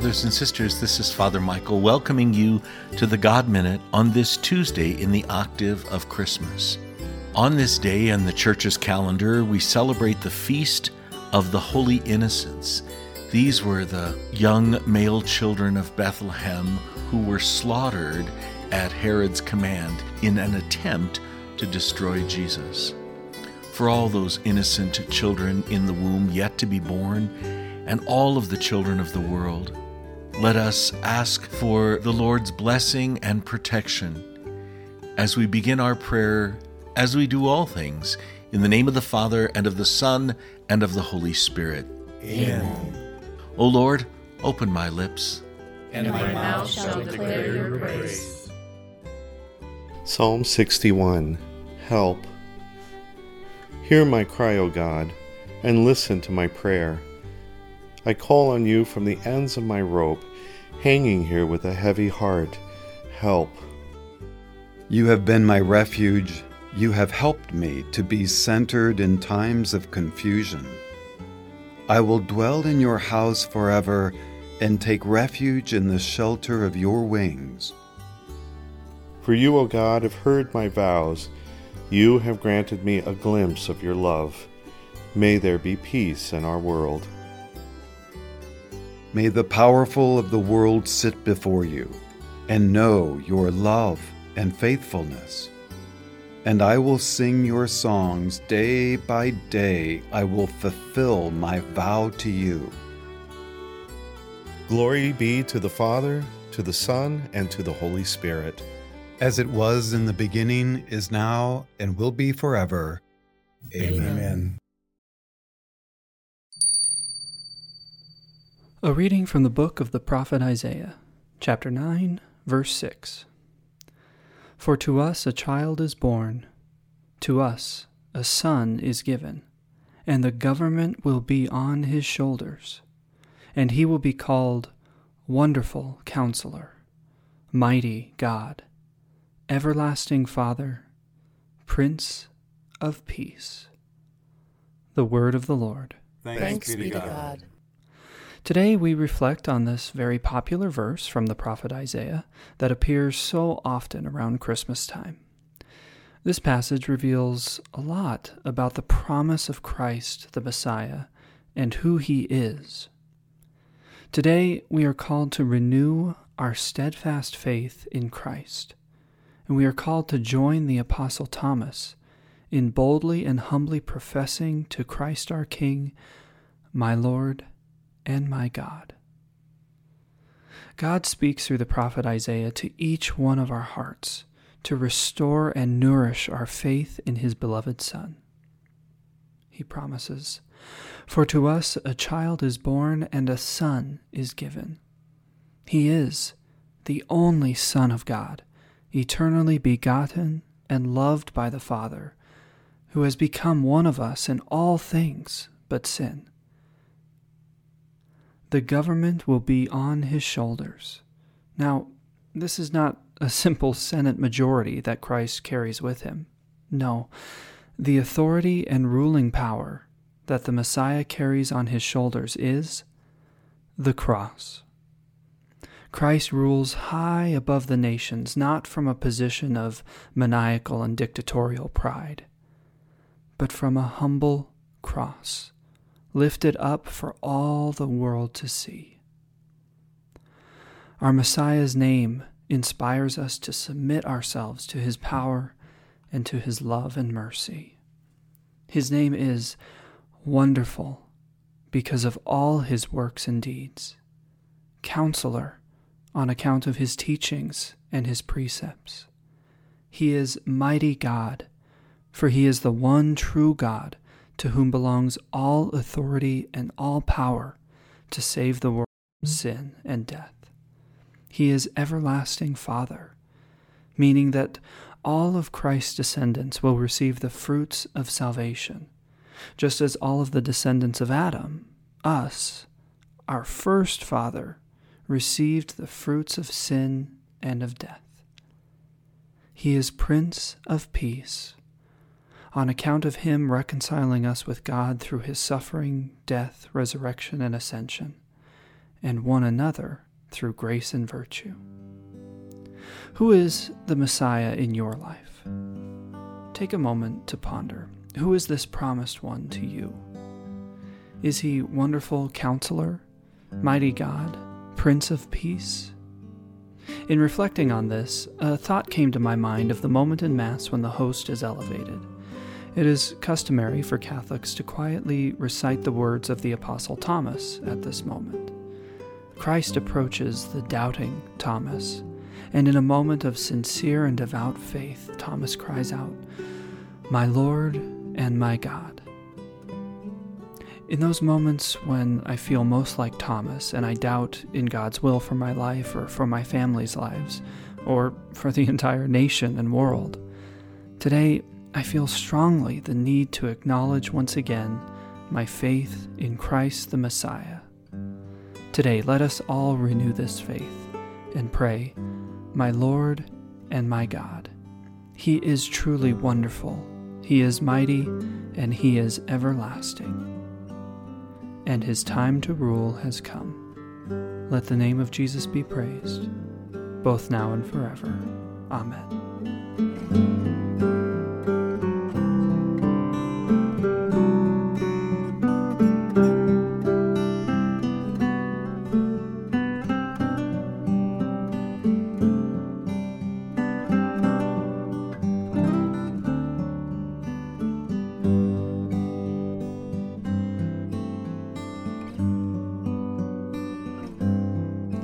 Brothers and sisters, this is Father Michael welcoming you to the God Minute on this Tuesday in the octave of Christmas. On this day on the Church's calendar, we celebrate the feast of the Holy Innocents. These were the young male children of Bethlehem who were slaughtered at Herod's command in an attempt to destroy Jesus. For all those innocent children in the womb yet to be born, and all of the children of the world, let us ask for the Lord's blessing and protection as we begin our prayer, as we do all things, in the name of the Father, and of the Son, and of the Holy Spirit. Amen. O Lord, open my lips, and my mouth shall declare your praise. Psalm 61 Help. Hear my cry, O God, and listen to my prayer. I call on you from the ends of my rope hanging here with a heavy heart. Help. You have been my refuge. You have helped me to be centered in times of confusion. I will dwell in your house forever and take refuge in the shelter of your wings. For you, O God, have heard my vows. You have granted me a glimpse of your love. May there be peace in our world. May the powerful of the world sit before you and know your love and faithfulness. And I will sing your songs day by day. I will fulfill my vow to you. Glory be to the Father, to the Son, and to the Holy Spirit. As it was in the beginning, is now, and will be forever. Amen. Amen. A reading from the book of the prophet Isaiah, chapter 9, verse 6. For to us a child is born, to us a son is given, and the government will be on his shoulders, and he will be called Wonderful Counselor, Mighty God, Everlasting Father, Prince of Peace. The Word of the Lord. Thanks, Thanks be to God. God. Today we reflect on this very popular verse from the prophet Isaiah that appears so often around Christmas time. This passage reveals a lot about the promise of Christ, the Messiah, and who he is. Today we are called to renew our steadfast faith in Christ, and we are called to join the Apostle Thomas in boldly and humbly professing to Christ our King, My Lord and my God. God speaks through the prophet Isaiah to each one of our hearts to restore and nourish our faith in his beloved Son. He promises, For to us a child is born and a son is given. He is the only Son of God, eternally begotten and loved by the Father, who has become one of us in all things but sin the government will be on his shoulders. Now, this is not a simple Senate majority that Christ carries with him. No, the authority and ruling power that the Messiah carries on his shoulders is the cross. Christ rules high above the nations, not from a position of maniacal and dictatorial pride, but from a humble cross lifted up for all the world to see. Our Messiah's name inspires us to submit ourselves to his power and to his love and mercy. His name is Wonderful because of all his works and deeds, Counselor on account of his teachings and his precepts. He is Mighty God, for he is the one true God to whom belongs all authority and all power to save the world from sin and death. He is everlasting Father, meaning that all of Christ's descendants will receive the fruits of salvation, just as all of the descendants of Adam, us, our first father, received the fruits of sin and of death. He is Prince of Peace on account of him reconciling us with God through his suffering, death, resurrection, and ascension. and one another through grace and virtue. Who is the Messiah in your life? Take a moment to ponder. Who is this promised one to you? Is he wonderful counselor, mighty God, Prince of Peace? In reflecting on this, a thought came to my mind of the moment in Mass when the host is elevated. It is customary for Catholics to quietly recite the words of the Apostle Thomas at this moment. Christ approaches the doubting Thomas, and in a moment of sincere and devout faith, Thomas cries out, My Lord and my God. In those moments when I feel most like Thomas and I doubt in God's will for my life or for my family's lives, or for the entire nation and world, today I feel strongly the need to acknowledge once again my faith in Christ the Messiah. Today, let us all renew this faith and pray, My Lord and my God. He is truly wonderful, He is mighty, and He is everlasting. And His time to rule has come. Let the name of Jesus be praised, both now and forever. Amen.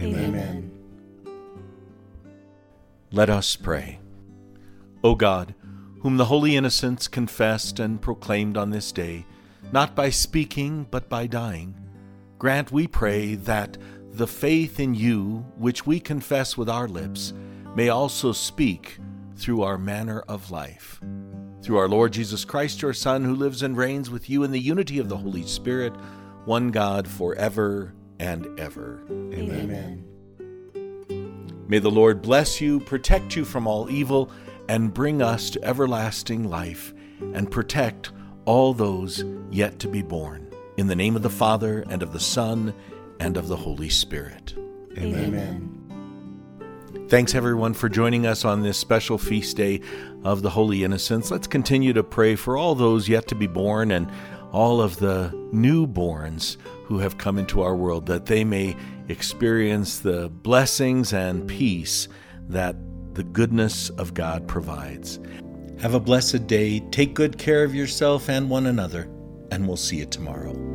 Amen. Let us pray. O God, whom the holy innocents confessed and proclaimed on this day, not by speaking, but by dying, grant, we pray, that the faith in you, which we confess with our lips, may also speak through our manner of life. Through our Lord Jesus Christ, your Son, who lives and reigns with you in the unity of the Holy Spirit, one God, forever and ever. Amen. May the Lord bless you, protect you from all evil, and bring us to everlasting life, and protect all those yet to be born. In the name of the Father, and of the Son, and of the Holy Spirit. Amen. Thanks everyone for joining us on this special feast day of the Holy Innocents. Let's continue to pray for all those yet to be born and all of the newborns who have come into our world, that they may experience the blessings and peace that the goodness of God provides. Have a blessed day. Take good care of yourself and one another, and we'll see you tomorrow.